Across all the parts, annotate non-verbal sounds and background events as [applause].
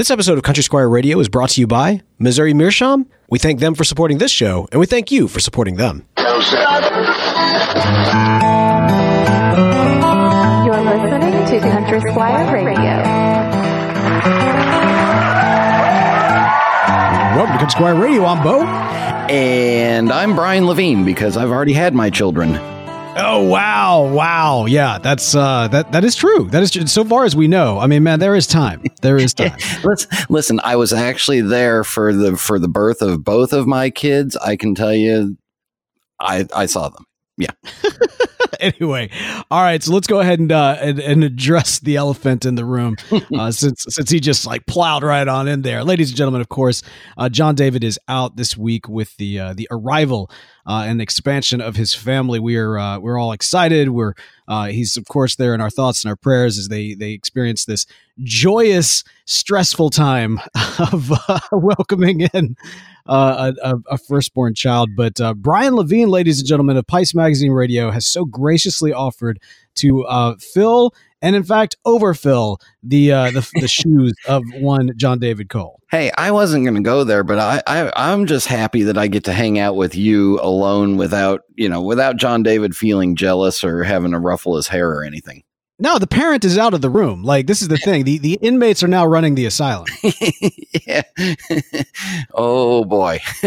This episode of Country Squire Radio is brought to you by Missouri Meerschaum. We thank them for supporting this show, and we thank you for supporting them. You're listening to Country Squire Radio. Welcome to Country Squire Radio. I'm Bo. And I'm Brian Levine because I've already had my children. Oh wow, wow, yeah, that's uh, that that is true. That is so far as we know. I mean, man, there is time. There is time. [laughs] Let's listen. I was actually there for the for the birth of both of my kids. I can tell you, I I saw them. Yeah. [laughs] [laughs] anyway, all right. So let's go ahead and, uh, and and address the elephant in the room, [laughs] uh, since since he just like plowed right on in there, ladies and gentlemen. Of course, uh, John David is out this week with the uh, the arrival uh, and expansion of his family. We are uh, we're all excited. We're uh, he's of course there in our thoughts and our prayers as they they experience this joyous, stressful time [laughs] of uh, welcoming in uh, a, a, firstborn child. But uh, Brian Levine, ladies and gentlemen of Pipes Magazine Radio, has so graciously offered to uh, fill and, in fact, overfill the uh, the, the [laughs] shoes of one John David Cole. Hey, I wasn't going to go there, but I, I I'm just happy that I get to hang out with you alone without you know without John David feeling jealous or having to ruffle his hair or anything. No, the parent is out of the room. Like this is the thing. The the inmates are now running the asylum. [laughs] yeah. oh boy. [laughs]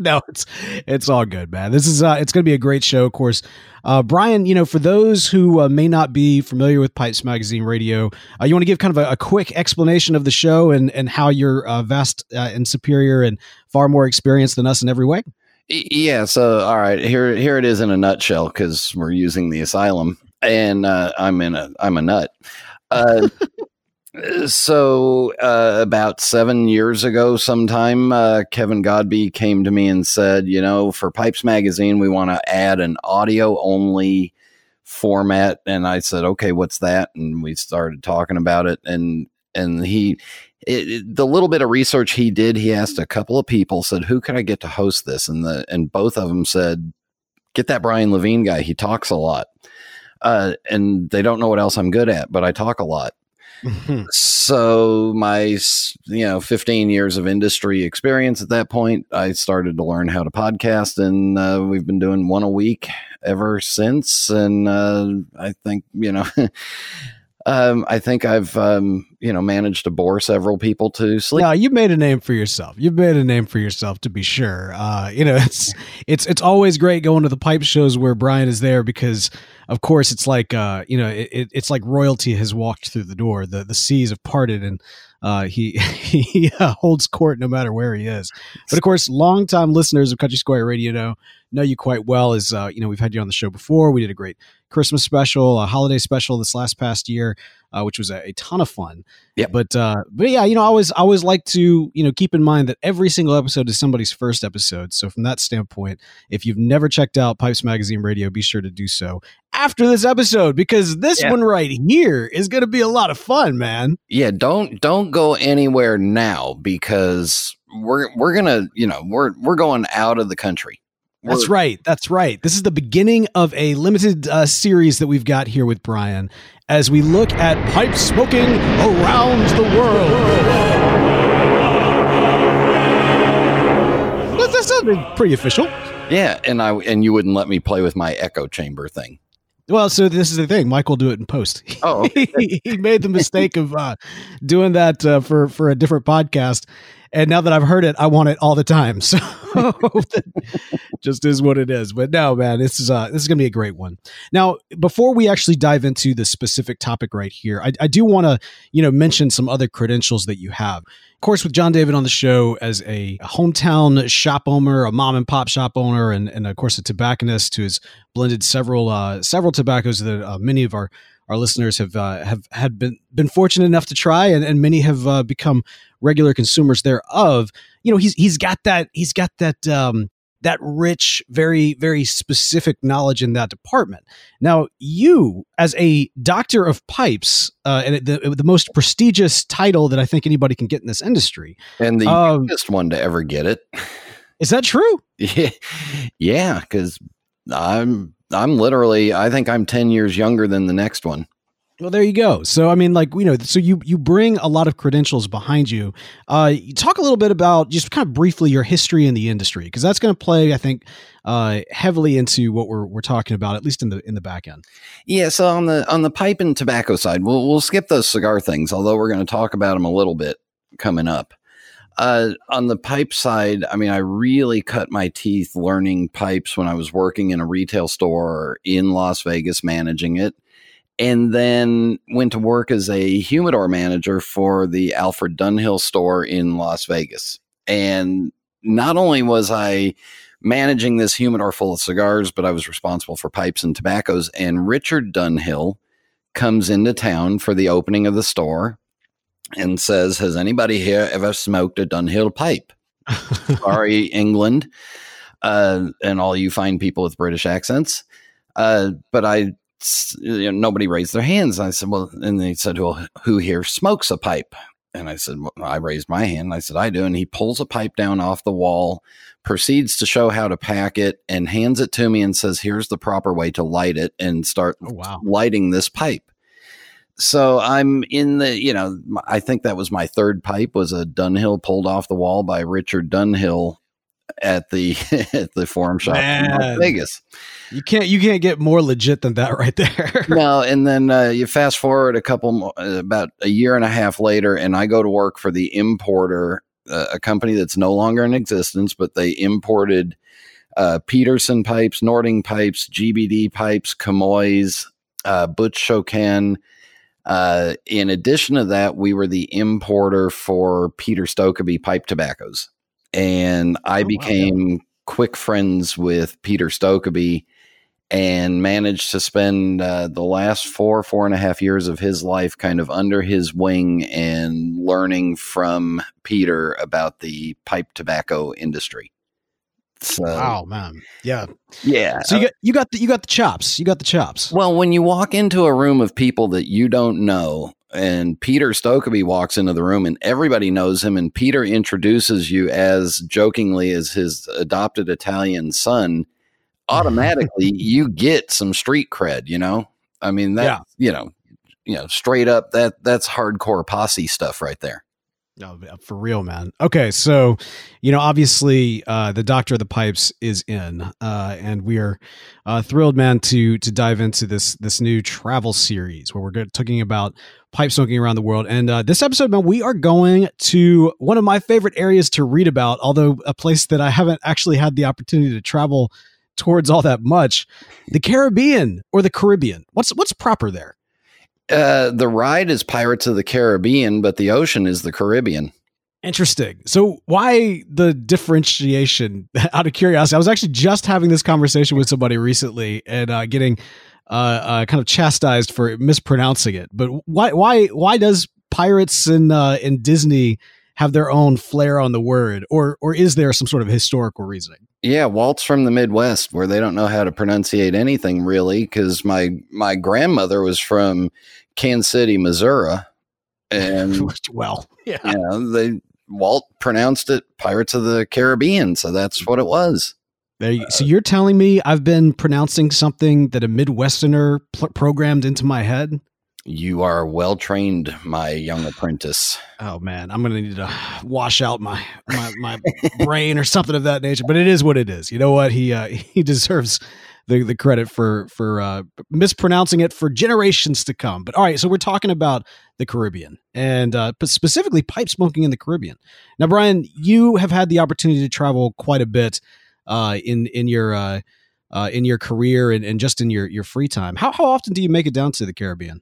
no, it's it's all good, man. This is uh it's going to be a great show, of course. Uh, Brian, you know, for those who uh, may not be familiar with Pipes Magazine Radio, uh, you want to give kind of a, a, quick explanation of the show and and how you're uh, vast uh, and superior and far more experienced than us in every way. Yeah. So, all right, here here it is in a nutshell because we're using the asylum and uh, I'm in a I'm a nut. Uh, [laughs] so uh, about seven years ago, sometime uh, Kevin Godbee came to me and said, you know, for Pipes Magazine, we want to add an audio only format, and I said, okay, what's that? And we started talking about it, and and he. It, it, the little bit of research he did, he asked a couple of people, said, "Who can I get to host this?" And the and both of them said, "Get that Brian Levine guy. He talks a lot." Uh, and they don't know what else I'm good at, but I talk a lot. Mm-hmm. [laughs] So my you know 15 years of industry experience at that point, I started to learn how to podcast, and uh, we've been doing one a week ever since. And uh, I think you know. [laughs] Um, I think I've um, you know managed to bore several people to sleep. No, you've made a name for yourself. You've made a name for yourself to be sure. Uh, you know, [laughs] it's it's it's always great going to the pipe shows where Brian is there because, of course, it's like uh, you know, it, it's like royalty has walked through the door. The the seas have parted, and uh, [laughs] he he uh, holds court no matter where he is. But of course, longtime listeners of Country Squire Radio know know you quite well. As uh, you know, we've had you on the show before. We did a great Christmas special, a holiday special this last past year, uh, which was a, a, ton of fun. Yeah. But uh, but yeah, you know, I always I always like to you know keep in mind that every single episode is somebody's first episode. So from that standpoint, if you've never checked out Pipes Magazine Radio, be sure to do so after this episode because this yeah. one right here is going to be a lot of fun, man. Yeah, don't don't go anywhere now because we're we're gonna you know we're we're going out of the country. That's right. That's right. This is the beginning of a limited uh, series that we've got here with Brian as we look at pipe smoking around the world. That sounded pretty official. Yeah, and I and you wouldn't let me play with my echo chamber thing. Well, so this is the thing. Mike will do it in post. [laughs] Oh, okay. he, he made the mistake of uh, doing that uh, for for a different podcast, and now that I've heard it, I want it all the time. [laughs] So just is what it is. But no, man, this is uh, this is gonna be a great one. Now, before we actually dive into the specific topic right here, I, I do want to you know mention some other credentials that you have. Of course, with John David on the show as a hometown shop owner, a mom and pop shop owner, and, and of course a tobacconist who has blended several uh, several tobaccos that uh, many of our our listeners have uh, have had been been fortunate enough to try, and, and many have uh, become regular consumers thereof. You know, he's he's got that he's got that um, that rich, very very specific knowledge in that department. Now, you as a doctor of pipes, uh, and the the most prestigious title that I think anybody can get in this industry, and the um, youngest one to ever get it. Is that true? [laughs] Yeah, yeah, because I'm I'm literally I think I'm 10 years younger than the next one. Well, there you go. So, I mean, like you know, so you you bring a lot of credentials behind you. Uh, you talk a little bit about just kind of briefly your history in the industry because that's going to play, I think, uh, heavily into what we're we're talking about, at least in the in the back end. Yeah. So on the on the pipe and tobacco side, we'll we'll skip those cigar things, although we're going to talk about them a little bit coming up. Uh, on the pipe side, I mean, I really cut my teeth learning pipes when I was working in a retail store in Las Vegas, managing it, and then went to work as a humidor manager for the Alfred Dunhill store in Las Vegas. And not only was I managing this humidor full of cigars, but I was responsible for pipes and tobaccos. And Richard Dunhill comes into town for the opening of the store and says, Has anybody here ever smoked a Dunhill pipe? [laughs] Sorry, England, uh, and all you fine people with British accents. Uh, but I, you know, nobody raised their hands. I said, Well, and they said, Well, who here smokes a pipe? And I said, well, I raised my hand. I said, I do. And he pulls a pipe down off the wall, proceeds to show how to pack it, and hands it to me and says, Here's the proper way to light it and start Oh, wow. lighting this pipe. So I'm in the, you know, I think that was my third pipe was a Dunhill pulled off the wall by Richard Dunhill at the [laughs] at the forum shop in Las Vegas. You can't you can't get more legit than that right there. [laughs] no, and then uh, you fast forward a couple, uh, about a year and a half later, and I go to work for the importer, uh, a company that's no longer in existence, but they imported uh, Peterson pipes, Nording pipes, GBD pipes, Comoy's, uh, Butz-Choquin. Uh, in addition to that, we were the importer for Peter Stokkebye pipe tobaccos, and I Oh, wow. became quick friends with Peter Stokkebye and managed to spend uh, the last four, four and a half years of his life kind of under his wing and learning from Peter about the pipe tobacco industry. So, wow, man. Yeah. yeah. So you got you got the you got the chops. You got the chops. Well, when you walk into a room of people that you don't know, and Peter Stokkebye walks into the room and everybody knows him, and Peter introduces you as jokingly as his adopted Italian son, [laughs] automatically you get some street cred, you know? I mean, that, Yeah. you know, you know, straight up that that's hardcore posse stuff right there. No, for real, man. Okay, so you know, obviously, uh, the Doctor of the Pipes is in, uh, and we are uh, thrilled, man, to to dive into this this new travel series where we're talking about pipe smoking around the world. And uh, this episode, man, we are going to one of my favorite areas to read about, although a place that I haven't actually had the opportunity to travel towards all that much, the Caribbean or the Caribbean. What's what's proper there? Uh, the ride is Pirates of the Caribbean, but the ocean is the Caribbean. Interesting. So, why the differentiation? [laughs] Out of curiosity, I was actually just having this conversation with somebody recently and uh, getting uh, uh, kind of chastised for mispronouncing it. But why? Why? Why does pirates and uh, and Disney have their own flair on the word, or or is there some sort of historical reasoning? Yeah, Walt's from the Midwest where they don't know how to pronunciate anything really because my my grandmother was from Kansas City, Missouri, and [laughs] well, yeah. you know they Walt pronounced it Pirates of the Caribbean, so that's what it was. There you, so uh, you're telling me I've been pronouncing something that a Midwesterner pl- programmed into my head? You are well trained, my young apprentice. Oh man, I'm gonna need to wash out my my, my brain or something of that nature. But it is what it is. You know what? He uh, [laughs] he deserves the the credit for for uh, mispronouncing it for generations to come. But all right, so we're talking about the Caribbean and uh, specifically pipe smoking in the Caribbean. Now, Brian, you have had the opportunity to travel quite a bit uh, in in your uh, in your career and, and just in your your free time. How how often do you make it down to the Caribbean?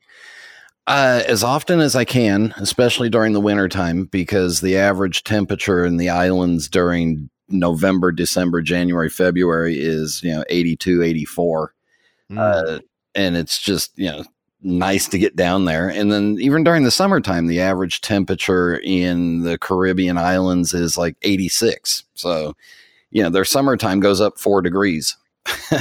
Uh, as often as I can, especially during the wintertime, because the average temperature in the islands during November, December, January, February is, you know, 82, 84. uh, and it's just you know nice to get down there. And then even during the summertime, the average temperature in the Caribbean islands is like 86. So you know their summertime goes up four degrees.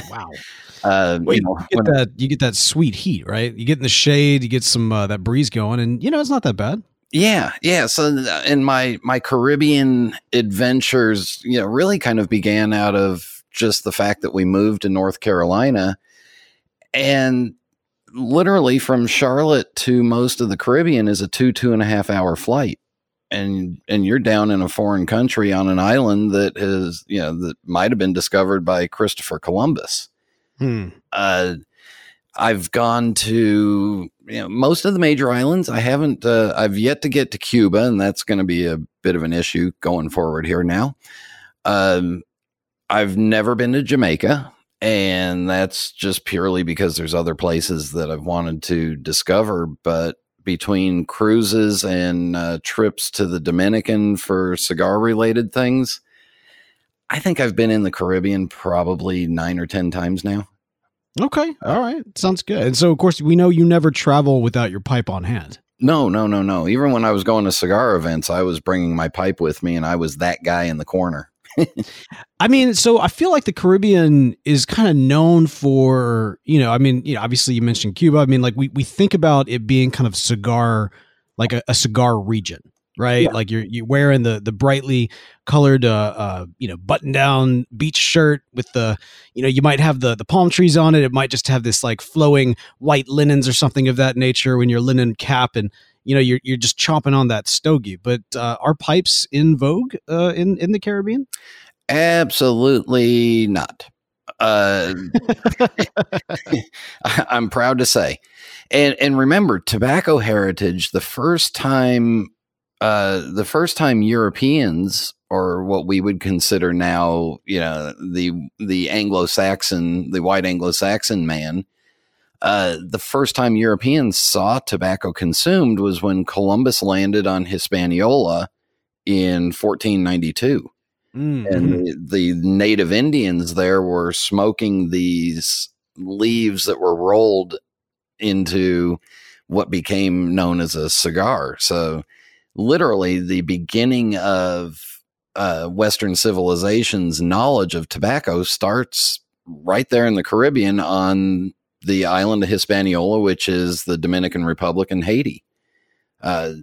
Wow. [laughs] Uh, Well, you you, get that you get that sweet heat, right? You get in the shade, you get some uh, that breeze going, and you know it's not that bad. Yeah, yeah. So, uh, and my my Caribbean adventures, you know, really kind of began out of just the fact that we moved to North Carolina, and literally from Charlotte to most of the Caribbean is a two two and a half hour flight, and and you're down in a foreign country on an island that has you know that might have been discovered by Christopher Columbus. Hmm. Uh, I've gone to you know most of the major islands. I haven't. Uh, I've yet to get to Cuba, and that's going to be a bit of an issue going forward here now. Um, I've never been to Jamaica, and that's just purely because there's other places that I've wanted to discover. But between cruises and uh, trips to the Dominican for cigar related things, I think I've been in the Caribbean probably nine or 10 times now. Okay. All right. Sounds good. And so, of course, we know you never travel without your pipe on hand. No, no, no, no. Even when I was going to cigar events, I was bringing my pipe with me and I was that guy in the corner. I mean, so I feel like the Caribbean is kind of known for, you know, I mean, you know, obviously you mentioned Cuba. I mean, like we, we think about it being kind of cigar, like a, a cigar region, right? Yeah. Like you're you're wearing the the brightly colored, uh, uh, you know, button down beach shirt with the, you know, you might have the the palm trees on it. It might just have this like flowing white linens or something of that nature when your linen cap and you know you're you're just chomping on that stogie. But uh, are pipes in vogue uh, in in the Caribbean? Absolutely not. Uh, [laughs] [laughs] I'm proud to say, and and remember, tobacco heritage. The first time, uh, the first time Europeans or what we would consider now, you know, the the Anglo-Saxon, the white Anglo-Saxon man. Uh, the first time Europeans saw tobacco consumed was when Columbus landed on Hispaniola in 1492 Mm-hmm. and the, the native Indians there were smoking these leaves that were rolled into what became known as a cigar. So, literally, the beginning of uh, Western civilization's knowledge of tobacco starts right there in the Caribbean on the island of Hispaniola, which is the Dominican Republic and Haiti. Uh,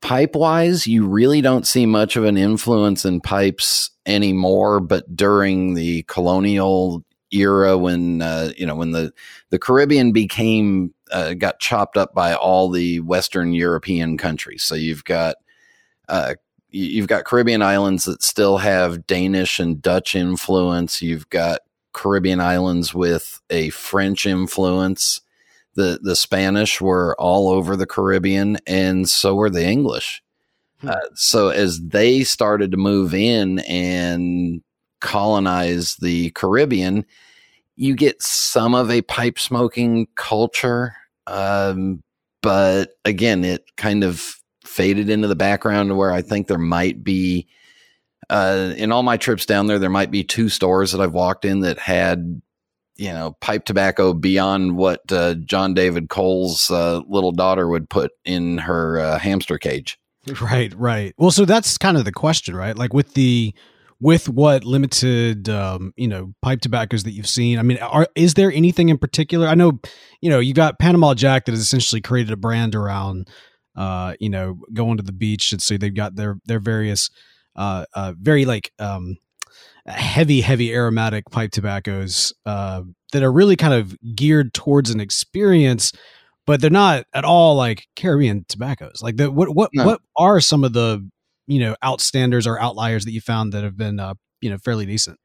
pipe wise, you really don't see much of an influence in pipes anymore. But during the colonial era, when uh, you know when the the Caribbean became uh, got chopped up by all the Western European countries, so you've got uh, you- you've got Caribbean islands that still have Danish and Dutch influence. You've got Caribbean islands with a French influence the the Spanish were all over the Caribbean, and so were the English. Hmm. Uh, so as they started to move in and colonize the Caribbean, you get some of a pipe smoking culture, um, but again, it kind of faded into the background to where I think there might be. Uh, in all my trips down there, there might be two stores that I've walked in that had you know, pipe tobacco beyond what uh, John David Cole's uh, little daughter would put in her uh, hamster cage. Right, right. Well, so that's kind of the question, right? Like with the with what limited um, you know, pipe tobaccos that you've seen. I mean, are is there anything in particular? I know, you know, you got Panama Jack that has essentially created a brand around uh, you know, going to the beach and so they've got their their various uh uh very like um heavy heavy aromatic pipe tobaccos uh that are really kind of geared towards an experience but they're not at all like Caribbean tobaccos. Like the, what what No. what are some of the you know outstanders or outliers that you found that have been uh, you know fairly decent?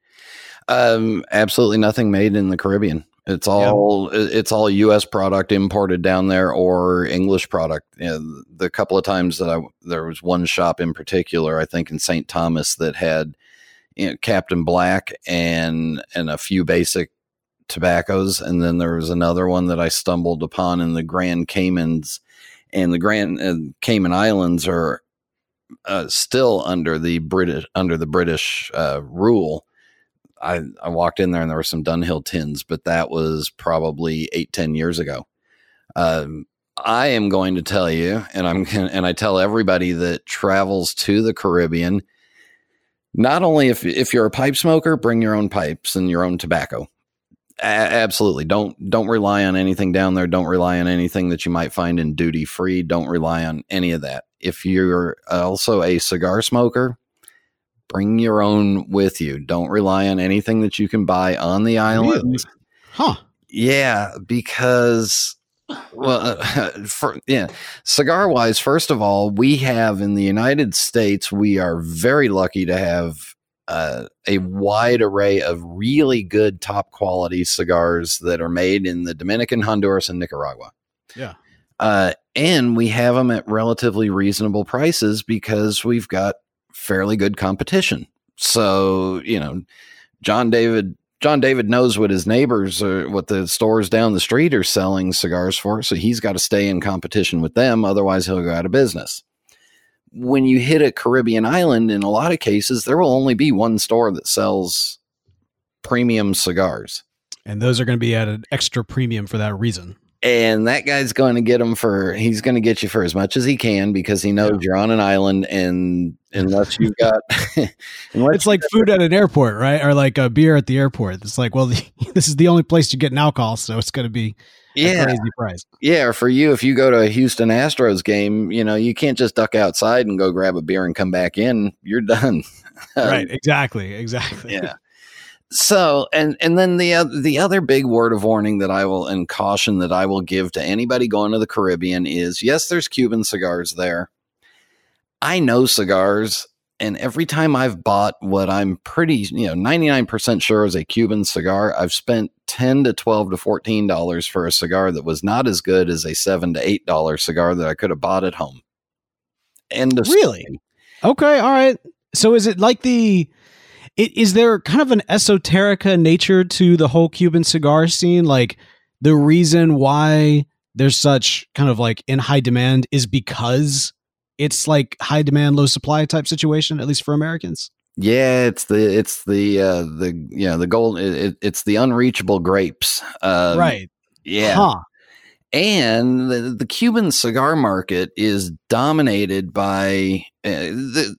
Um, absolutely nothing made in the Caribbean. It's all it's all U.S. product imported down there or English product. The couple of times that I there was one shop in particular, I think in St. Thomas that had you know, Captain Black and and a few basic tobaccos, and then there was another one that I stumbled upon in the Grand Caymans, and the Grand uh, Cayman Islands are uh, still under the British under the British uh, rule. I, I walked in there and there were some Dunhill tins, but that was probably eight, 10 years ago. Um, I am going to tell you, and I'm and I tell everybody that travels to the Caribbean, not only if if you're a pipe smoker, bring your own pipes and your own tobacco. A- absolutely, don't don't rely on anything down there. Don't rely on anything that you might find in duty free. Don't rely on any of that. If you're also a cigar smoker, bring your own with you. Don't rely on anything that you can buy on the island. Really? Huh. Yeah, because well, uh, [laughs] for yeah, cigar wise, first of all, we have in the United States, we are very lucky to have uh, a wide array of really good top quality cigars that are made in the Dominican, Honduras, and Nicaragua. Yeah. Uh, and we have them at relatively reasonable prices because we've got fairly good competition. So, you know, John David John David knows what his neighbors or what the stores down the street are selling cigars for, so he's got to stay in competition with them otherwise he'll go out of business. When you hit a Caribbean island in a lot of cases there will only be one store that sells premium cigars. And those are going to be at an extra premium for that reason and that guy's going to get him for he's going to get you for as much as he can because he knows yeah. you're on an island and unless you've got [laughs] unless it's like food at an airport right? Or like a beer at the airport. It's like well the, [laughs] this is the only place you get an alcohol so it's going to be yeah. crazy price. Yeah or for you if you go to a houston astros game you know you can't just duck outside and go grab a beer and come back in. You're done. [laughs] Right exactly exactly. Yeah so and and then the uh, the other big word of warning that I will and caution that I will give to anybody going to the Caribbean is yes there's Cuban cigars there. I know cigars and every time I've bought what I'm pretty you know 99% sure is a Cuban cigar I've spent 10 to 12 to 14 dollars for a cigar that was not as good as a 7 to 8 dollar cigar that I could have bought at home. End of really? Story. Okay, all right. So is it like the it, is there kind of an esoterica nature to the whole Cuban cigar scene? Like the reason why there's such kind of like in high demand is because it's like high demand, low supply type situation, at least for Americans. Yeah, it's the it's the uh the you know the gold it, it's the unreachable grapes. Uh, right. Yeah. Huh. And the, the Cuban cigar market is dominated by uh, the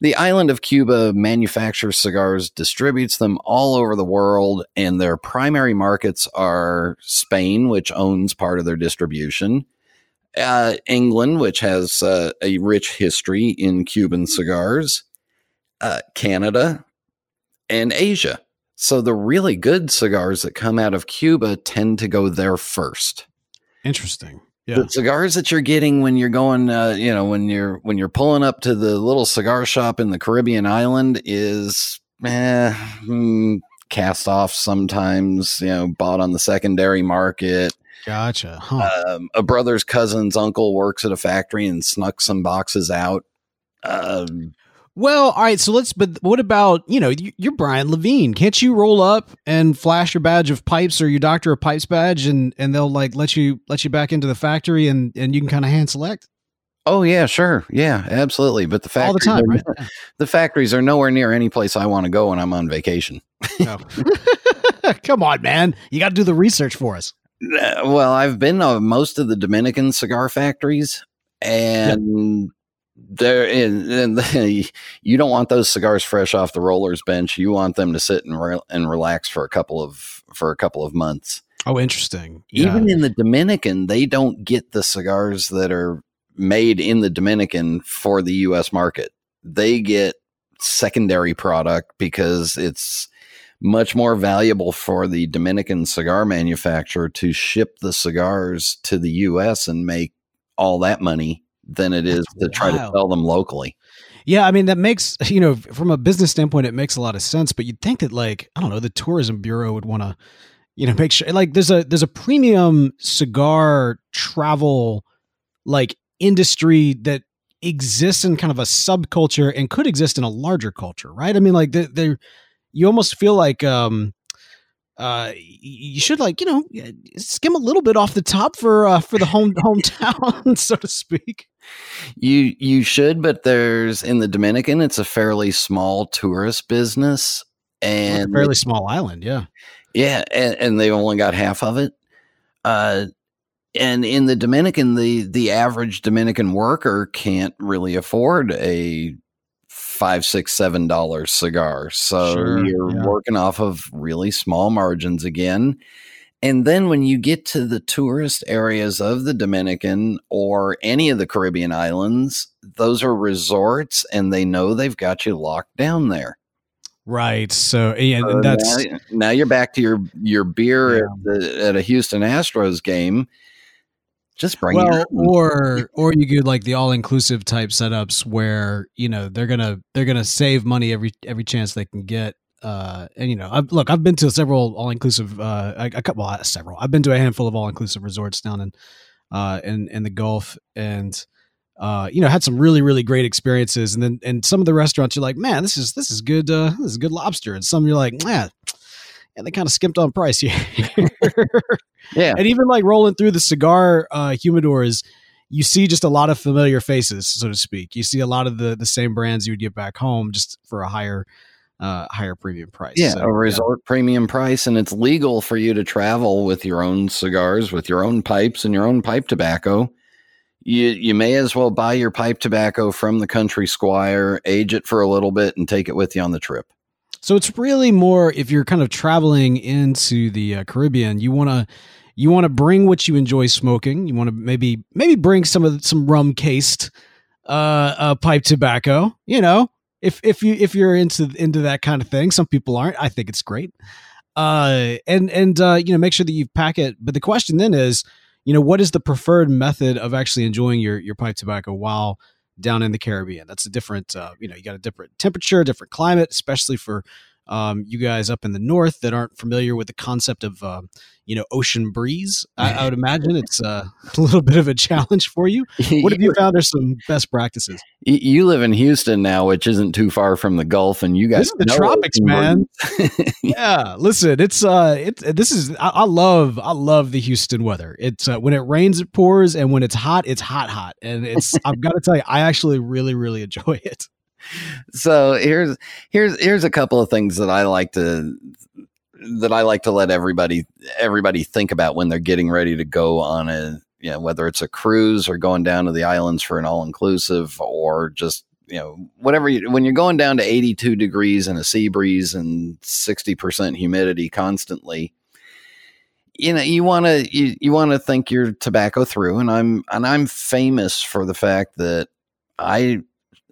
the island of Cuba manufactures cigars, distributes them all over the world, and their primary markets are Spain, which owns part of their distribution, uh, England, which has uh, a rich history in Cuban cigars, uh, Canada, and Asia. So the really good cigars that come out of Cuba tend to go there first. Interesting. Yeah. The cigars that you're getting when you're going, uh, you know, when you're when you're pulling up to the little cigar shop in the Caribbean island is eh, mm, cast off sometimes, you know, bought on the secondary market. Gotcha. Huh. Um, a brother's cousin's uncle works at a factory and snuck some boxes out. Um, well, all right. So let's. But what about you know you're Brian Levine? Can't you roll up and flash your badge of pipes or your doctor of pipes badge, and and they'll like let you let you back into the factory, and and you can kind of hand select. Oh yeah, sure, yeah, absolutely. But the factories, all the time, are, right? the factories are nowhere near any place I want to go when I'm on vacation. no. [laughs] Come on, man, you got to do the research for us. Uh, well, I've been to most of the Dominican cigar factories, and there and, and [laughs] you don't want those cigars fresh off the roller's bench. You want them to sit and re- and relax for a couple of for a couple of months. Oh, interesting. Yeah. Even in the Dominican, they don't get the cigars that are made in the Dominican for the U.S. market. They get secondary product because it's much more valuable for the Dominican cigar manufacturer to ship the cigars to the U.S. and make all that money than it is That's to try wild. to sell them locally. Yeah, I mean that makes [laughs] you know from a business standpoint it makes a lot of sense, but you'd think that like I don't know the tourism bureau would want to you know make sure like there's a there's a premium cigar travel like industry that exists in kind of a subculture and could exist in a larger culture, right? I mean like they you almost feel like um uh you should like you know skim a little bit off the top for uh for the home [laughs] hometown [laughs] so to speak. You you should but there's in the dominican it's a fairly small tourist business and fairly small island yeah. Yeah and, and they only got half of it. Uh and in the dominican the the average dominican worker can't really afford a five, six, seven dollar cigar. So sure, you're yeah. working off of really small margins again. And then when you get to the tourist areas of the Dominican or any of the Caribbean islands, those are resorts and they know they've got you locked down there. Right. So yeah, So that's now, now you're back to your your beer Yeah. at, the, at a Houston Astros game. Just bring well, own. [laughs] or or you could like the all inclusive type setups where you know they're gonna they're gonna save money every every chance they can get. Uh, and you know, I've, look, I've been to several all inclusive, uh, a, a couple, well, several. I've been to a handful of all inclusive resorts down in, uh, in in the Gulf, and uh, you know, had some really really great experiences. And then and some of the restaurants, you're like, man, this is this is good, uh, this is good lobster. And some you're like, man, and they kind of skimped on price here. [laughs] yeah, and even like rolling through the cigar uh, humidors, you see just a lot of familiar faces, so to speak. You see a lot of the the same brands you would get back home, just for a higher uh, higher premium price. yeah, So, a resort premium price, and it's legal for you to travel with your own cigars, with your own pipes, and your own pipe tobacco. You you may as well buy your pipe tobacco from the country squire, age it for a little bit, and take it with you on the trip. So it's really more if you're kind of traveling into the uh, Caribbean, you want to you want to bring what you enjoy smoking. You want to maybe maybe bring some of some rum cased uh, uh pipe tobacco, you know. If if you if you're into into that kind of thing, some people aren't. I think it's great. Uh and and uh you know, make sure that you pack it. But the question then is, you know, what is the preferred method of actually enjoying your your pipe tobacco while down in the Caribbean. That's a different, uh, you know, you got a different temperature, different climate, especially for um, you guys up in the north that aren't familiar with the concept of, uh, you know, ocean breeze. I, I would imagine it's uh, [laughs] a little bit of a challenge for you. [laughs] What have you found are some best practices? You- live in Houston now, which isn't too far from the Gulf, and you guys the tropics, man. [laughs] yeah, listen, it's uh, it this is I, I love I love the Houston weather. It's uh, when it rains, it pours, and when it's hot, it's hot, hot, and it's I've got to tell you, I actually really, really enjoy it. So here's here's here's a couple of things that I like to that I like to let everybody everybody think about when they're getting ready to go on a you know whether it's a cruise or going down to the islands for an all inclusive or just you know whatever you, when you're going down to 82 degrees and a sea breeze and 60% humidity constantly you know you want to you, you want to think your tobacco through. And I'm and I'm famous for the fact that I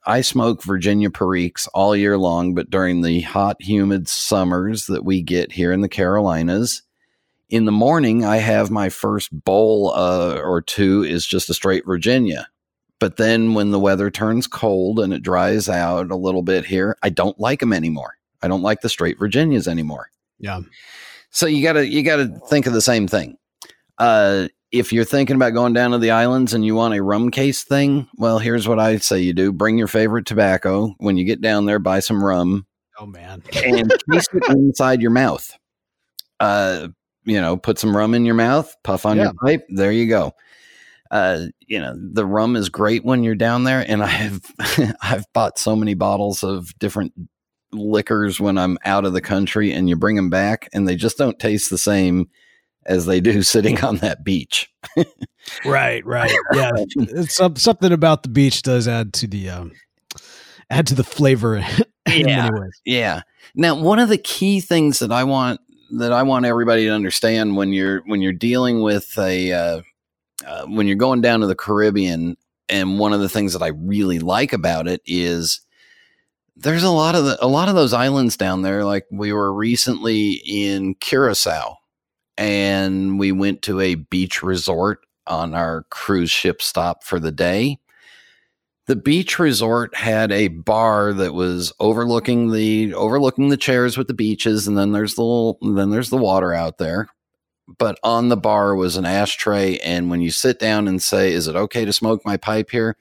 I smoke Virginia Periques all year long, but during the hot, humid summers that we get here in the Carolinas, in the morning I have my first bowl uh, or two is just a straight Virginia. But then when the weather turns cold and it dries out a little bit here, I don't like them anymore. I don't like the straight Virginias anymore. Yeah. So you gotta you gotta think of the same thing. Uh, if you're thinking about going down to the islands and you want a rum case thing, well, here's what I say you do: bring your favorite tobacco. When you get down there, buy some rum Oh man. and case it [laughs] inside your mouth. Uh, you know, put some rum in your mouth, puff on Yeah. your pipe. There you go. Uh, you know, the rum is great when you're down there, and I've [laughs] I've bought so many bottles of different liquors when I'm out of the country, and you bring them back, and they just don't taste the same as they do sitting on that beach. Right, right. Yeah. [laughs] it's some, something about the beach does add to the um add to the flavor [laughs] in Yeah. many ways. Yeah. Now, one of the key things that I want that I want everybody to understand when you're when you're dealing with a uh, uh, when you're going down to the Caribbean, and one of the things that I really like about it is there's a lot of the, a lot of those islands down there. Like we were recently in Curacao, and we went to a beach resort on our cruise ship stop for the day. The beach resort had a bar that was overlooking the overlooking the chairs with the beaches and then there's the little, then there's the water out there. But on the bar was an ashtray and when you sit down and say is it okay to smoke my pipe here?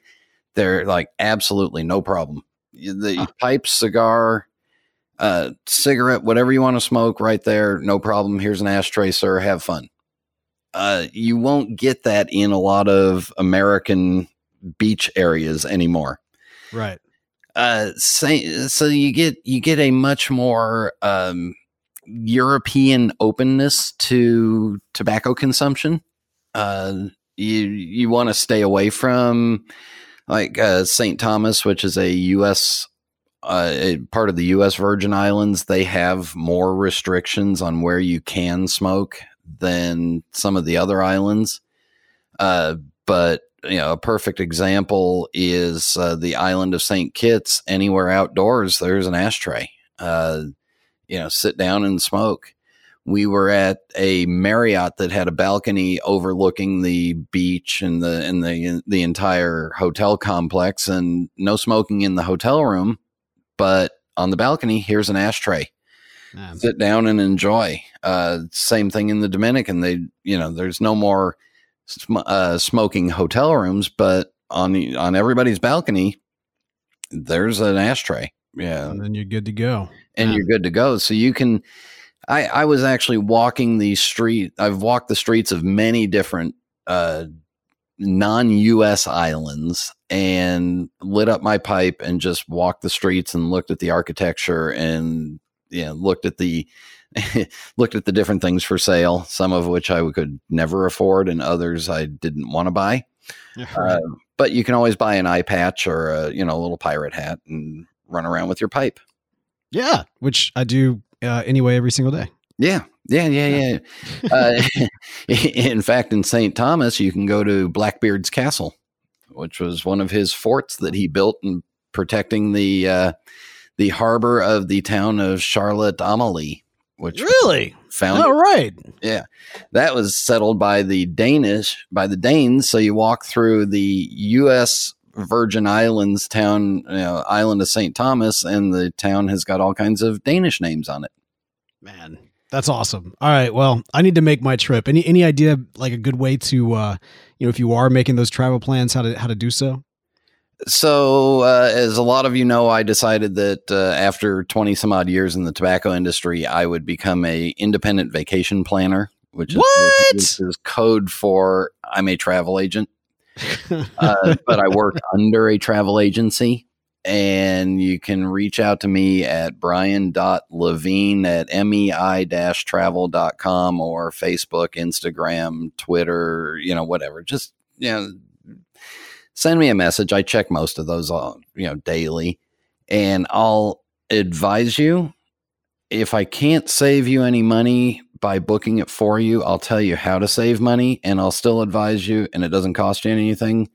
they're like absolutely no problem. The Huh. pipe cigar uh cigarette whatever you want to smoke right there no problem here's an ashtray sir have fun uh you won't get that in a lot of american beach areas anymore. Right. Uh, say, so you get you get a much more um, European openness to tobacco consumption. Uh, you you want to stay away from like uh, St. Thomas, which is a U.S. Uh, part of the U.S. Virgin Islands. They have more restrictions on where you can smoke than some of the other islands. Uh, but you know, a perfect example is uh, the island of St. Kitts. Anywhere outdoors, there's an ashtray, uh, you know, sit down and smoke. We were at a Marriott that had a balcony overlooking the beach and the and the the entire hotel complex, and no smoking in the hotel room, but on the balcony, here's an ashtray. Sit down and enjoy. Uh, same thing in the Dominican. They, you know, there's no more sm- uh, smoking hotel rooms, but on the, on everybody's balcony, there's an ashtray. Yeah, And then you're good to go. and you're good to go. So you can. I I was actually walking the street. I've walked the streets of many different uh, non-U.S. islands and lit up my pipe and just walked the streets and looked at the architecture and yeah, looked at the [laughs] looked at the different things for sale. Some of which I could never afford, and others I didn't want to buy. Uh, but you can always buy an eye patch or a you know a little pirate hat and run around with your pipe. yeah, which I do uh, anyway every single day. Yeah, yeah, yeah, yeah. uh, [laughs] in fact, in St. Thomas, you can go to Blackbeard's Castle, which was one of his forts that he built in protecting the uh, the harbor of the town of Charlotte Amalie, which Really? founded All right. Yeah, that was settled by the Danish by the Danes. So you walk through the U.S. Virgin Islands town, you know, island of St. Thomas, and the town has got all kinds of Danish names on it. Man, that's awesome. All right, well, I need to make my trip. Any any idea like a good way to uh, you know, if you are making those travel plans, how to how to do so? So, uh, as a lot of you know, I decided that uh, after 20 some odd years in the tobacco industry, I would become a independent vacation planner, which is, What? which is code for I'm a travel agent. [laughs] uh, but I work under a travel agency. And you can reach out to me at brian.levine at mei travel.com or Facebook, Instagram, Twitter, you know, whatever. Just, you know, send me a message. I check most of those, uh, you know, daily. And I'll advise you if I can't save you any money by booking it for you, I'll tell you how to save money and I'll still advise you and it doesn't cost you anything.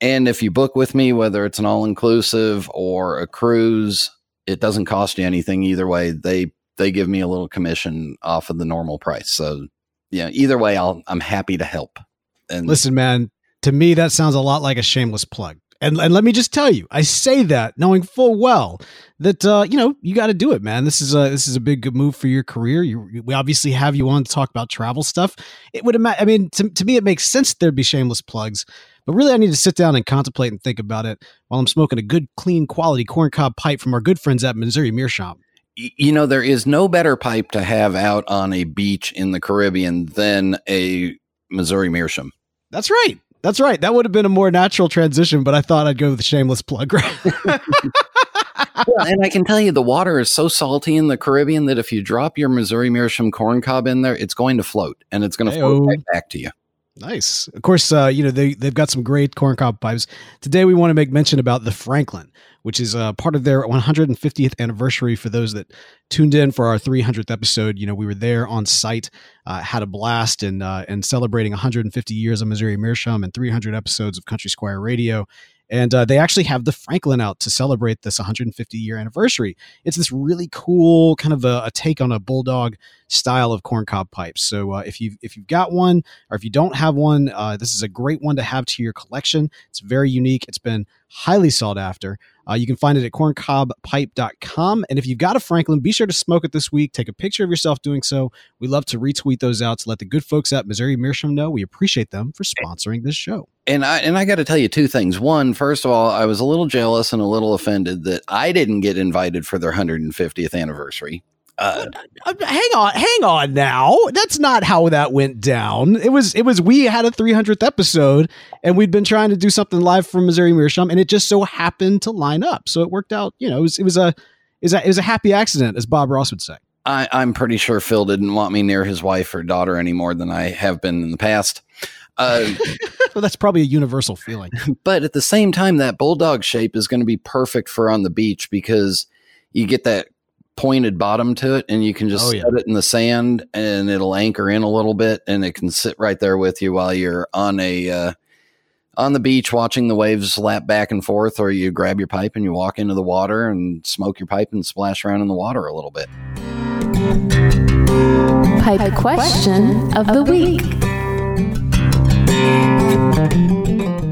And if you book with me, whether it's an all inclusive or a cruise, it doesn't cost you anything either way. They they give me a little commission off of the normal price. So yeah, either way I'll I'm happy to help. And Listen, man, to me that sounds a lot like a shameless plug. And and let me just tell you, I say that knowing full well that uh, you know you got to do it, man. This is a this is a big move for your career. You, we obviously have you on to talk about travel stuff. It would, ima- I mean, to, to me, it makes sense there'd be shameless plugs, but really, I need to sit down and contemplate and think about it while I'm smoking a good, clean, quality corncob pipe from our good friends at Missouri Meerschaum. you know there is no better pipe to have out on a beach in the Caribbean than a Missouri Meerschaum. That's right. That's right. That would have been a more natural transition, but I thought I'd go with the shameless plug. [laughs] well, and I can tell you the water is so salty in the Caribbean that if you drop your Missouri Meerschaum corn cob in there, it's going to float and it's going to float right back to you. Nice. Of course, uh, you know they they've got some great corncob pipes. Today we want to make mention about the Franklin, which is uh, part of their 150th anniversary. For those that tuned in for our 300th episode, you know we were there on site, uh, had a blast, and uh, and celebrating 150 years of Missouri Meerschaum and 300 episodes of Country Squire Radio. And uh, they actually have the Franklin out to celebrate this 150 year anniversary. It's this really cool kind of a, a take on a bulldog style of corncob pipes. So uh, if you if you've got one or if you don't have one, uh, this is a great one to have to your collection. It's very unique. It's been highly sought after. Uh, you can find it at corncobpipe.com. And if you've got a Franklin, be sure to smoke it this week. Take a picture of yourself doing so. We love to retweet those out to let the good folks at Missouri Meerschaum know. We appreciate them for sponsoring this show. And I and I got to tell you two things. One, first of all, I was a little jealous and a little offended that I didn't get invited for their 150th anniversary. Uh, Uh, hang on, hang on now. That's not how that went down. It was it was we had a 300th episode and we'd been trying to do something live from Missouri Meerschaum and it just so happened to line up. So it worked out, you know, it was it was a was a, it was a happy accident as Bob Ross would say. I, I'm pretty sure Phil didn't want me near his wife or daughter any more than I have been in the past. Uh, [laughs] Well, that's probably a universal feeling. but at the same time, that bulldog shape is going to be perfect for on the beach because you get that pointed bottom to it and you can just Oh, yeah. set it in the sand and it'll anchor in a little bit and it can sit right there with you while you're on a uh, on the beach watching the waves lap back and forth, or you grab your pipe and you walk into the water and smoke your pipe and splash around in the water a little bit. Pipe question of the week.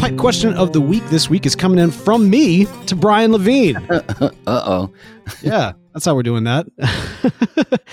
Pipe question of the week this week is coming in from me to Brian Levine. [laughs] uh oh. [laughs] yeah, that's how we're doing that.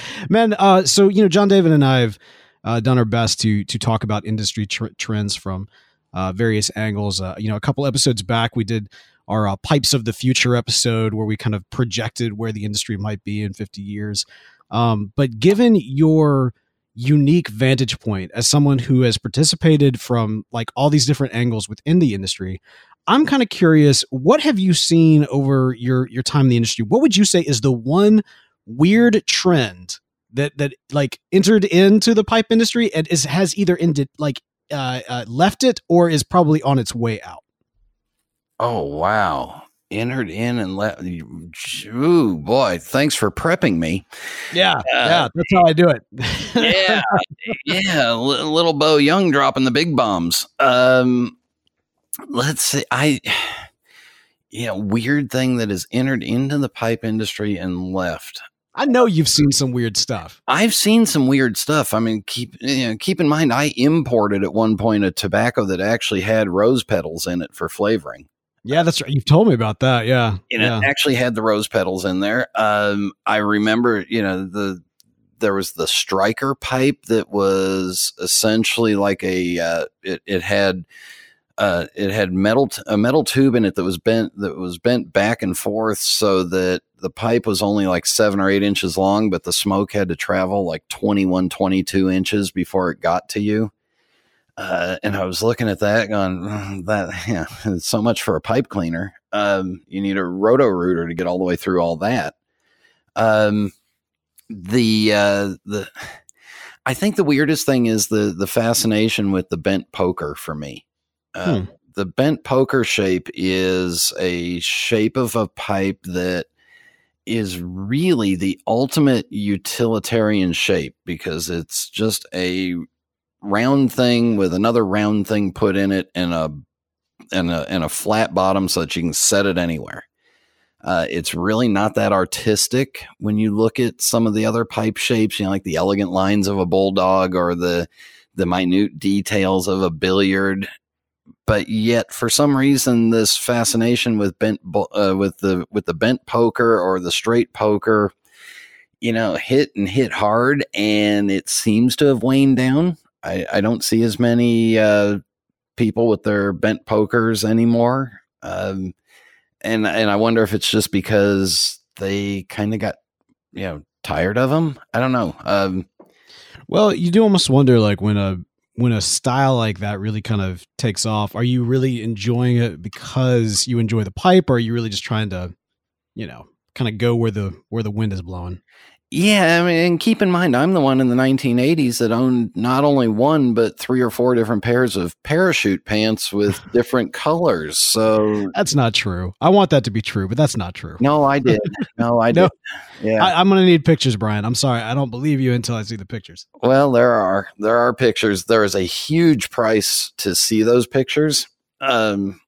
[laughs] Man, uh, so you know, John David and I have uh, done our best to to talk about industry tr- trends from uh, various angles. Uh, you know, a couple episodes back, we did our uh, pipes of the future episode where we kind of projected where the industry might be in 50 years. Um, but given your unique vantage point as someone who has participated from like all these different angles within the industry, I'm kind of curious, what have you seen over your your time in the industry? What would you say is the one weird trend that that like entered into the pipe industry and is has either ended like uh, uh, left it or is probably on its way out? Oh wow. Entered in and left. Ooh, boy! Thanks for prepping me. Yeah, uh, yeah, that's how I do it. yeah, [laughs] yeah. little Bo Young dropping the big bombs. Um, let's see. I, [sighs] yeah, weird thing that has entered into the pipe industry and left. I know you've seen some weird stuff. I've seen some weird stuff. I mean, keep you know, keep in mind, I imported at one point a tobacco that actually had rose petals in it for flavoring. Yeah, that's right. You've told me about that. Yeah, and yeah. it actually had the rose petals in there. Um, I remember, you know, the there was the striker pipe that was essentially like a uh, it, it had uh, it had metal t- a metal tube in it that was bent that was bent back and forth so that the pipe was only like seven or eight inches long, but the smoke had to travel like 21, 22 inches before it got to you. Uh, and I was looking at that going, mm, that, yeah, so much for a pipe cleaner. Um, you need a roto rooter to get all the way through all that. Um, the, uh, the, I think the weirdest thing is the, the fascination with the bent poker for me. Uh, hmm. The bent poker shape is a shape of a pipe that is really the ultimate utilitarian shape because it's just a round thing with another round thing put in it and a and a and a flat bottom so that you can set it anywhere. Uh, it's really not that artistic when you look at some of the other pipe shapes, you know, like the elegant lines of a bulldog or the the minute details of a billiard but yet for some reason this fascination with bent uh, with the with the bent poker or the straight poker you know hit and hit hard and it seems to have waned down i i don't see as many uh, people with their bent pokers anymore. Um, and and i wonder if it's just because they kind of got you know tired of them i don't know. Um, well you do almost wonder like when a when a style like that really kind of takes off, are you really enjoying it because you enjoy the pipe, or are you really just trying to, you know, kind of go where the where the wind is blowing? Yeah, I mean, and keep in mind, I'm the one in the 1980s that owned not only one but three or four different pairs of parachute pants with [laughs] different colors. So that's not true. I want that to be true, but that's not true. No, I did. No, I [laughs] did. Yeah, I, am going to need pictures, Brian. I'm sorry, I don't believe you until I see the pictures. Well, there are there are pictures. There is a huge price to see those pictures. Um,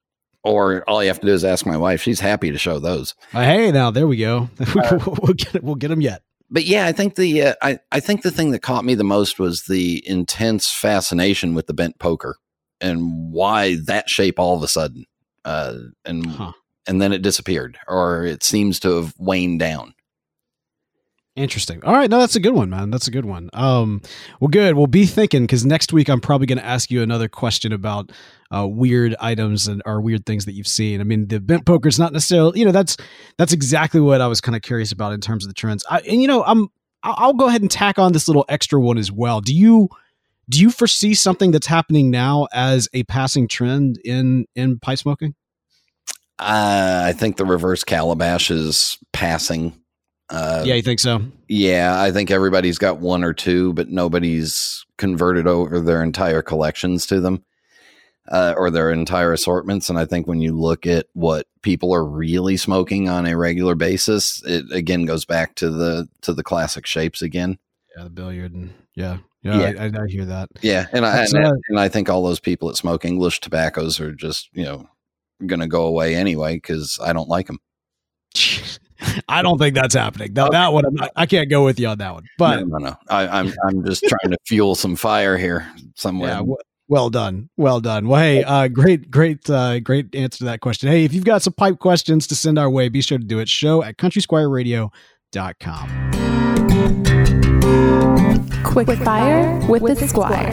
or all you have to do is ask my wife. She's happy to show those. Uh, hey, now there we go. [laughs] Uh, we'll get it. We'll get them yet but yeah, I think the uh, I I think the thing that caught me the most was the intense fascination with the bent poker and why that shape all of a sudden, uh, and huh. and then it disappeared or it seems to have waned down. Interesting. All right, no, that's a good one, man. That's a good one. Um, well, good. We'll be thinking because next week I'm probably going to ask you another question about uh, weird items and or weird things that you've seen. I mean, the bent poker is not necessarily, you know, that's that's exactly what I was kind of curious about in terms of the trends. I, and you know, I'm I'll go ahead and tack on this little extra one as well. Do you do you foresee something that's happening now as a passing trend in in pipe smoking? Uh, I think the reverse calabash is passing uh, yeah, you think so? Yeah, I think everybody's got one or two, but nobody's converted over their entire collections to them uh, or their entire assortments. And I think when you look at what people are really smoking on a regular basis, it again goes back to the to the classic shapes again. Yeah, the billiard and yeah. Yeah, Yeah. I, I, I hear that. Yeah, and I and, I- uh, and I think all those people that smoke English tobaccos are just you know going to go away anyway because I don't like them. [laughs] I don't think that's happening. Now that one, I'm not, I can't go with you on that one. But no, no, no. I, I'm I'm just trying to fuel some fire here somewhere. yeah, w- well done, well done. Well, hey, uh, great, great, uh, great answer to that question. Hey, if you've got some pipe questions to send our way, be sure to do it. Show at countrysquireradio.com. Quick fire with the squire.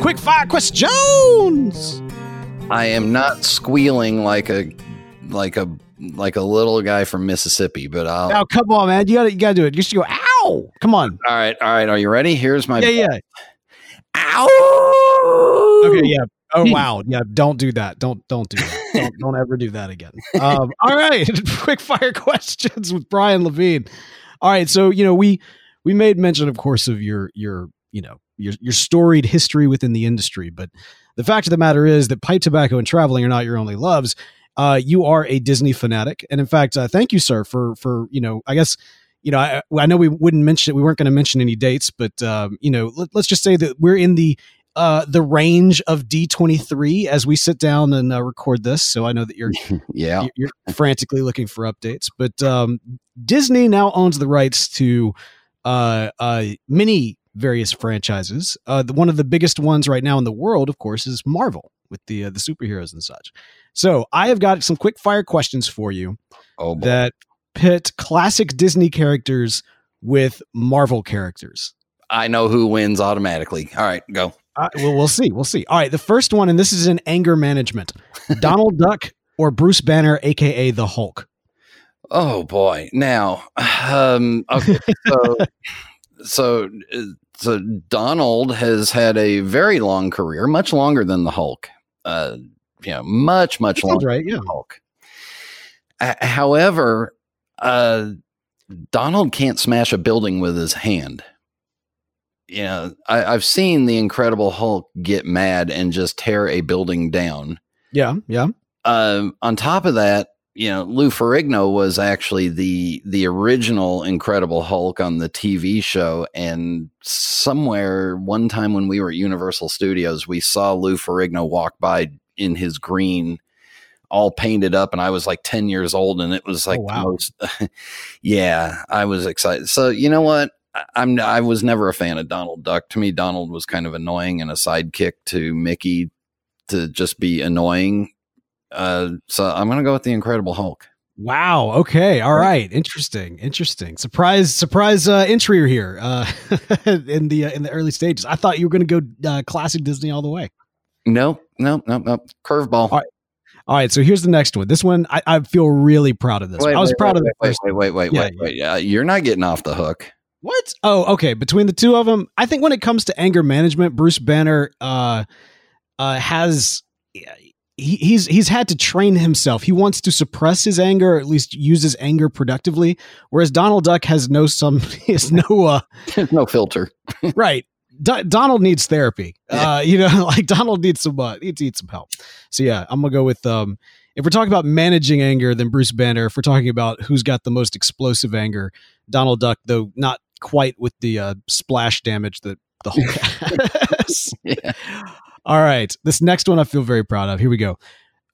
Quick fire questions. I am not squealing like a like a like a little guy from Mississippi, but I'll. Now, come on, man. You got to, you got to do it. You should go. Ow! Come on. All right, all right. Are you ready? Here's my. Yeah, yeah. Ow! Okay, yeah. Oh wow, yeah. Don't do that. Don't don't do that. [laughs] Don't, don't ever do that again. Um, [laughs] all right, [laughs] quick fire questions with Brian Levine. All right, so you know we we made mention, of course, of your your you know your your storied history within the industry, but the fact of the matter is that pipe tobacco and traveling are not your only loves. Uh, you are a Disney fanatic, and in fact, uh, thank you, sir, for for you know I guess you know, I, I know we wouldn't mention it, we weren't going to mention any dates, but um, you know, let, us just say that we're in the uh, the range of D23 as we sit down and uh, record this. So I know that you're [laughs] Yeah. you're frantically looking for updates, but um, Disney now owns the rights to uh, uh, many various franchises. Uh, the, one of the biggest ones right now in the world, of course, is Marvel with the uh, the superheroes and such. So I have got some quick fire questions for you Oh boy. that pit classic Disney characters with Marvel characters. I know who wins automatically. All right, go. Uh, well, we'll see. We'll see. All right. The first one, and this is in anger management [laughs] Donald Duck or Bruce Banner, AKA the Hulk. Oh boy. Now, um, okay, so [laughs] so so Donald has had a very long career, much longer than the Hulk. Uh, you know, much much longer right. than Yeah. Hulk. Uh, however, uh, Donald can't smash a building with his hand. You know, I, I've seen the Incredible Hulk get mad and just tear a building down Yeah. Yeah. um, on top of that, you know, Lou Ferrigno was actually the the original Incredible Hulk on the TV show, and somewhere one time when we were at Universal Studios, we saw Lou Ferrigno walk by in his green, all painted up, and I was like ten years old, and it was oh, like Oh, wow. most, [laughs] yeah, I was excited. So you know what? I'm I was never a fan of Donald Duck. To me, Donald was kind of annoying and a sidekick to Mickey to just be annoying. Uh, so I'm gonna go with the Incredible Hulk. Wow. Okay. All right. Interesting. Interesting. Surprise. Surprise. Uh, entry here. Uh, [laughs] in the uh, in the early stages, I thought you were going to go uh, classic Disney all the way. No, no, no, no. Curveball. All right. All right. So here's the next one. This one, I, I feel really proud of this. Wait, I was wait, proud wait, of the wait, first. Wait, wait, wait, Yeah, wait, wait. Uh, you're not getting off the hook. What? Oh, okay. Between the two of them, I think when it comes to anger management, Bruce Banner uh, uh, has he, he's he's had to train himself. He wants to suppress his anger, or at least use his anger productively. Whereas Donald Duck has no some [laughs] has no uh, no filter. [laughs] right. Do- Donald needs therapy. Yeah. Uh, you know, [laughs] like Donald needs some uh, needs, needs some help. So yeah, I'm gonna go with um. If we're talking about managing anger, then Bruce Banner. If we're talking about who's got the most explosive anger, Donald Duck, though not quite with the uh, splash damage that the Hulk has. Yeah. All right, this next one I feel very proud of. Here we go.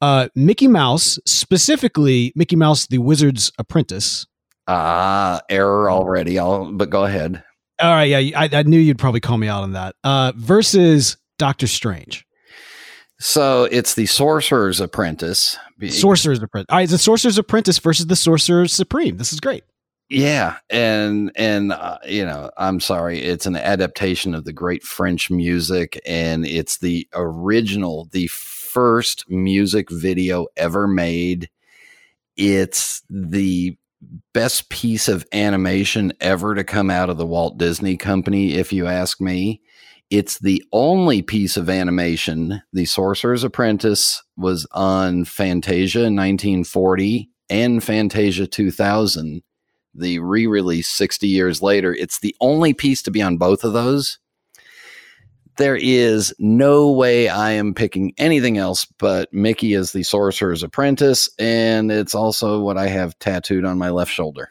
Uh, Mickey Mouse, specifically Mickey Mouse, the Wizard's Apprentice. Ah, error already. I'll, but go ahead. All right, yeah, I, I knew you'd probably call me out on that. Uh, versus Doctor Strange, So it's the Sorcerer's Apprentice. Sorcerer's Apprentice. All right, the Sorcerer's Apprentice versus the Sorcerer Supreme. This is great. Yeah, and and uh, you know, I'm sorry, it's an adaptation of the great French music, and it's the original, the first music video ever made. It's the best piece of animation ever to come out of the Walt Disney Company, if you ask me. It's the only piece of animation. The Sorcerer's Apprentice was on Fantasia in 1940 and Fantasia 2000 the re-release 60 years later it's the only piece to be on both of those there is no way i am picking anything else but mickey as the sorcerer's apprentice and it's also what i have tattooed on my left shoulder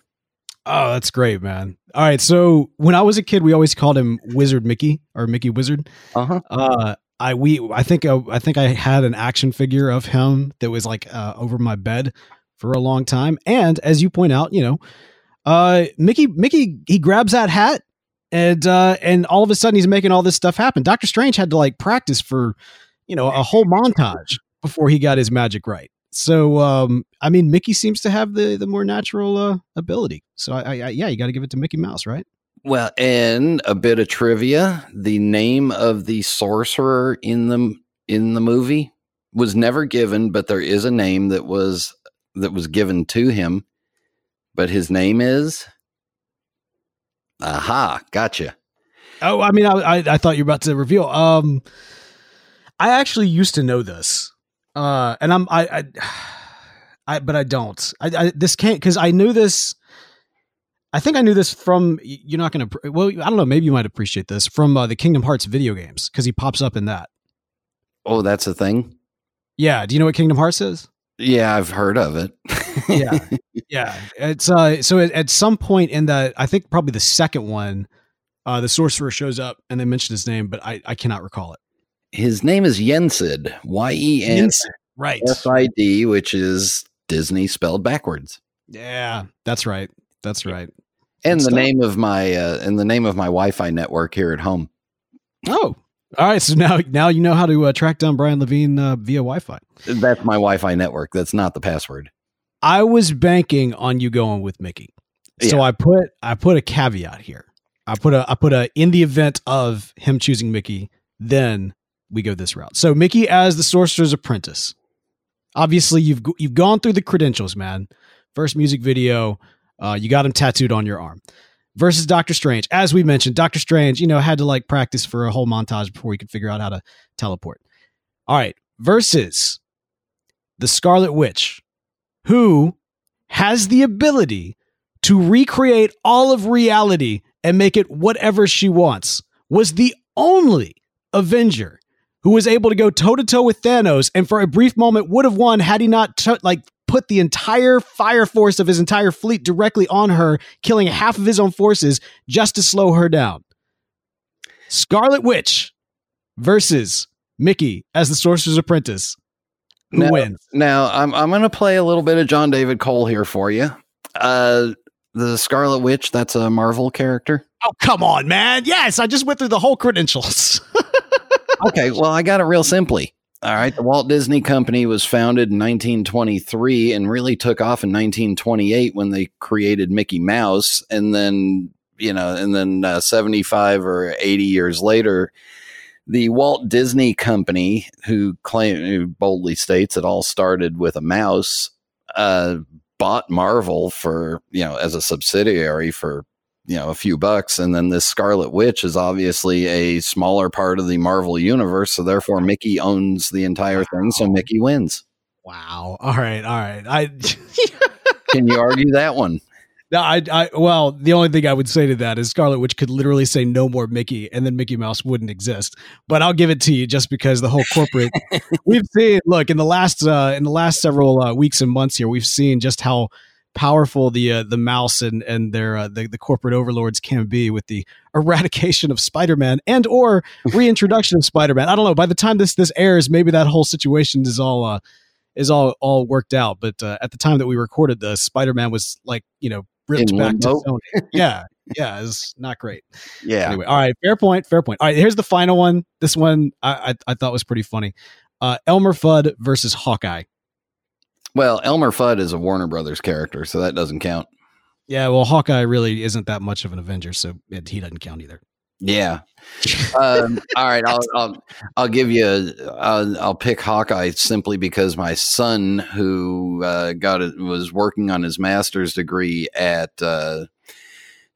Oh, that's great, man. All right, so when I was a kid, we always called him Wizard Mickey or Mickey Wizard. Uh-huh. Uh I we I think uh, I think I had an action figure of him that was like uh, over my bed for a long time. And as you point out, you know, uh Mickey Mickey he grabs that hat and uh and all of a sudden he's making all this stuff happen. Doctor Strange had to like practice for, you know, a whole montage before he got his magic right. So um I mean Mickey seems to have the the more natural uh ability. So I, I yeah, you got to give it to Mickey Mouse, right? Well, and a bit of trivia: the name of the sorcerer in the in the movie was never given, but there is a name that was that was given to him. But his name is. Aha! Gotcha. Oh, I mean, I, I, I thought you were about to reveal. Um, I actually used to know this, uh, and I'm I, I, [sighs] I but I don't. I, I this can't because I knew this. I think I knew this from you're not going to. Well, I don't know. Maybe you might appreciate this from uh, the Kingdom Hearts video games because he pops up in that. Oh, that's a thing. Yeah. Do you know what Kingdom Hearts is? Yeah, I've heard of it. yeah, [laughs] yeah. It's uh. So at, some point in the, I think probably the second one, uh, the sorcerer shows up and they mention his name, but I I cannot recall it. His name is Yensid. Y e n Right. s i d, which is Disney spelled backwards. Yeah, that's right. That's right. And Good the stuff. name of my uh, and the name of my Wi-Fi network here at home. Oh, all right. So now, now you know how to uh, track down Brian Levine uh, via Wi-Fi. That's my Wi-Fi network. That's not the password. I was banking on you going with Mickey, so Yeah. I put I put a caveat here. I put a I put a in the event of him choosing Mickey, then we go this route. So Mickey as the Sorcerer's Apprentice. Obviously, you've you've gone through the credentials, man. First music video, uh, you got him tattooed on your arm. Versus Doctor Strange, as we mentioned, Doctor Strange, you know, had to like practice for a whole montage before he could figure out how to teleport. All right, versus the Scarlet Witch, who has the ability to recreate all of reality and make it whatever she wants, was the only Avenger who was able to go toe to toe with Thanos, and for a brief moment would have won had he not t- like put the entire fire force of his entire fleet directly on her, killing half of his own forces just to slow her down. Scarlet Witch versus Mickey as the Sorcerer's Apprentice. Who No. wins? Now I'm I'm going to play a little bit of John David Cole here for you. Uh, the Scarlet Witch. That's a Marvel character. Oh, come on, man. Yes, I just went through the whole credentials. [laughs] Okay, well I got it real simply. All right, the Walt Disney Company was founded in 1923 and really took off in 1928 when they created Mickey Mouse, and then you know, and then uh, 75 or 80 years later, the Walt Disney Company, who claim who boldly states it all started with a mouse, uh, bought Marvel for you know as a subsidiary for you know a few bucks, and then this Scarlet Witch is obviously a smaller part of the Marvel universe, so therefore Mickey owns the entire thing, so Mickey wins. wow. All right. All right. I. [laughs] Can you argue that one? No, I, I, well, the only thing I would say to that is Scarlet Witch could literally say no more Mickey, and then Mickey Mouse wouldn't exist. But I'll give it to you just because the whole corporate [laughs] we've seen. Look in the last uh, in the last several uh, weeks and months here, we've seen just how powerful the uh, the mouse and and their uh, the, the corporate overlords can be with the eradication of Spider-Man and or reintroduction of Spider-Man. I don't know. By the time this this airs, maybe that whole situation is all uh, is all all worked out. But uh, at the time that we recorded this, Spider-Man was like you know ripped In back to? Sony. yeah, yeah, it's not great. Yeah. Anyway, all right, fair point, fair point. All right, here's the final one. This one I I, I thought was pretty funny. Uh, Elmer Fudd versus Hawkeye. Well, Elmer Fudd is a Warner Brothers character, so that doesn't count. Yeah, well, Hawkeye really isn't that much of an Avenger, so it, he doesn't count either. Yeah. [laughs] um, all right, I'll, I'll I'll give you. A, I'll, I'll pick Hawkeye simply because my son, who uh, got it, was working on his master's degree at uh,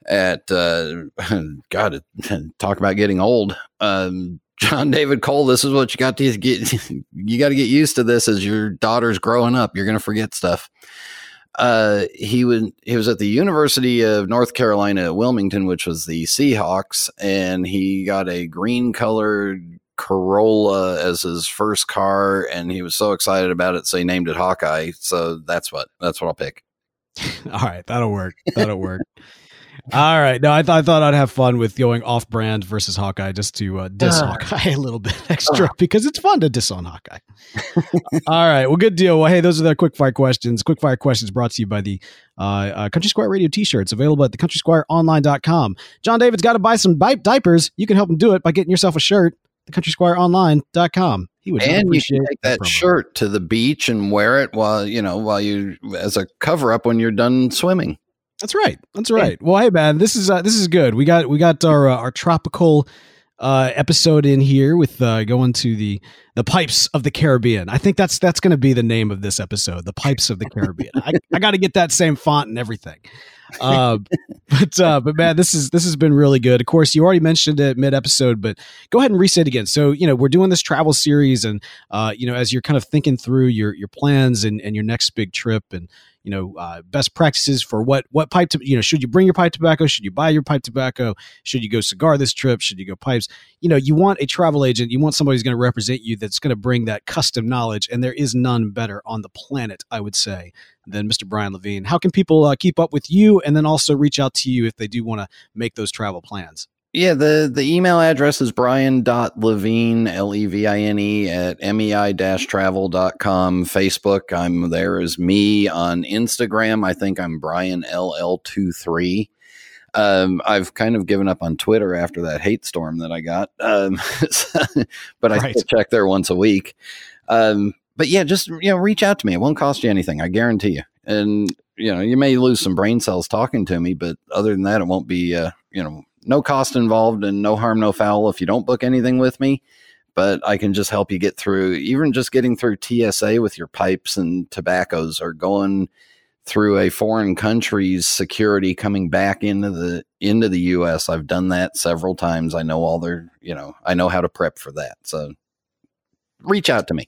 at uh, [laughs] God, [laughs] talk about getting old. Um, John David Cole. This is what you got to get. [laughs] You got to get used to this as your daughter's growing up. You're going to forget stuff uh, he was he was at the University of North Carolina at Wilmington, which was the Seahawks, and he got a green colored Corolla as his first car, and he was so excited about it, so he named it Hawkeye. So that's what that's what I'll pick. [laughs] All right, that'll work. That'll work. All right. No, I, th- I thought I'd have fun with going off brand versus Hawkeye just to uh, diss uh, Hawkeye a little bit [laughs] extra uh, because it's fun to diss on Hawkeye. All right. Well, good deal. Well, hey, those are the quick fire questions. Quick fire questions brought to you by the uh, uh, Country Squire Radio t shirts available at the countrysquireonline.com. John David's got to buy some di- diapers. You can help him do it by getting yourself a shirt, the countrysquireonline.com. He would and you can take that promo. shirt to the beach and wear it while you know while you as a cover up when you're done swimming. That's right. That's right. Yeah. Well, hey man, this is uh, this is good. We got we got our uh, our tropical uh, episode in here with uh, going to the the pipes of the Caribbean. I think that's that's going to be the name of this episode, the pipes of the Caribbean. I, I got to get that same font and everything. Uh, but uh, but man, this is this has been really good. Of course, you already mentioned it mid episode, but go ahead and reset again. So you know we're doing this travel series, and uh, you know as you're kind of thinking through your your plans and and your next big trip and you know uh, best practices for what what pipe to you know should you bring your pipe tobacco? Should you buy your pipe tobacco? Should you go cigar this trip? Should you go pipes? You know you want a travel agent. You want somebody who's going to represent you that's going to bring that custom knowledge and there is none better on the planet i would say than mr brian levine. How can people uh, keep up with you and then also reach out to you if they do want to make those travel plans yeah, the, the email address is brian.levine, L E V I N E, at mei travel.com. Facebook, I'm there as me. On Instagram, I think I'm Brian LL23. Um, I've kind of given up on Twitter after that hate storm that I got, um, [laughs] but I right. check there once a week. Um, but yeah, just you know, reach out to me. It won't cost you anything. I guarantee you. And you know, you may lose some brain cells talking to me, but other than that, it won't be uh, you know no cost involved and no harm, no foul if you don't book anything with me. But I can just help you get through, even just getting through TSA with your pipes and tobaccos or going through a foreign country's security coming back into the into the US. I've done that several times. I know all their, you know, I know how to prep for that. So reach out to me.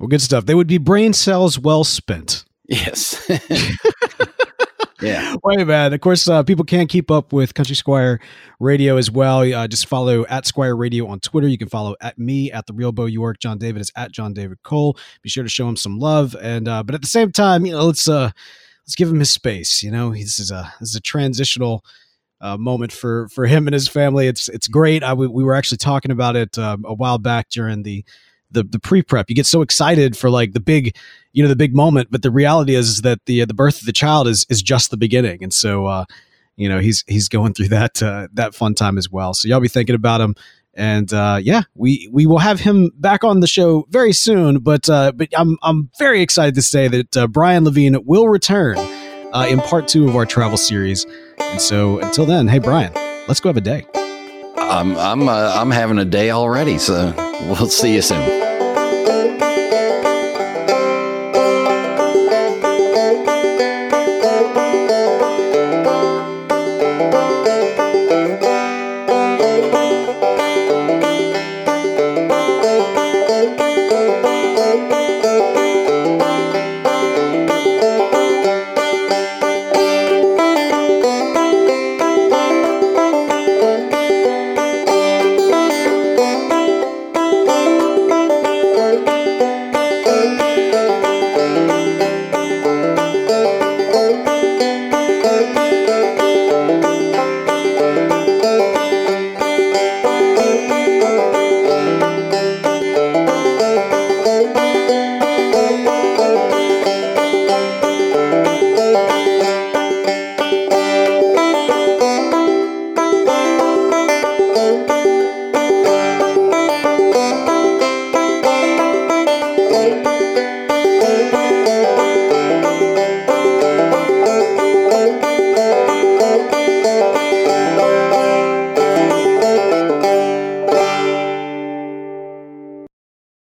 Well, good stuff. They would be brain cells well spent. Yes. [laughs] [laughs] Yeah. [laughs] Wait, man. Of course, uh, people can keep up with Country Squire Radio as well. Uh, just follow at Squire Radio on Twitter. You can follow at me at the Real Bo York. John David is at John David Cole. Be sure to show him some love. And uh, but at the same time, you know, let's uh, let's give him his space. You know, this is a this is a transitional. Uh, moment for for him and his family. It's it's great. I we were actually talking about it um, a while back during the the the pre prep. You get so excited for like the big, you know, the big moment, but the reality is, is that the the birth of the child is is just the beginning, and so uh, you know he's he's going through that uh, that fun time as well. So y'all be thinking about him. And uh, yeah, we, we will have him back on the show very soon. But uh, but I'm I'm very excited to say that uh, Brian Levine will return uh, in part two of our travel series. And so until then, hey Brian, let's go have a day. I'm I'm I'm having a day already, so we'll see you soon.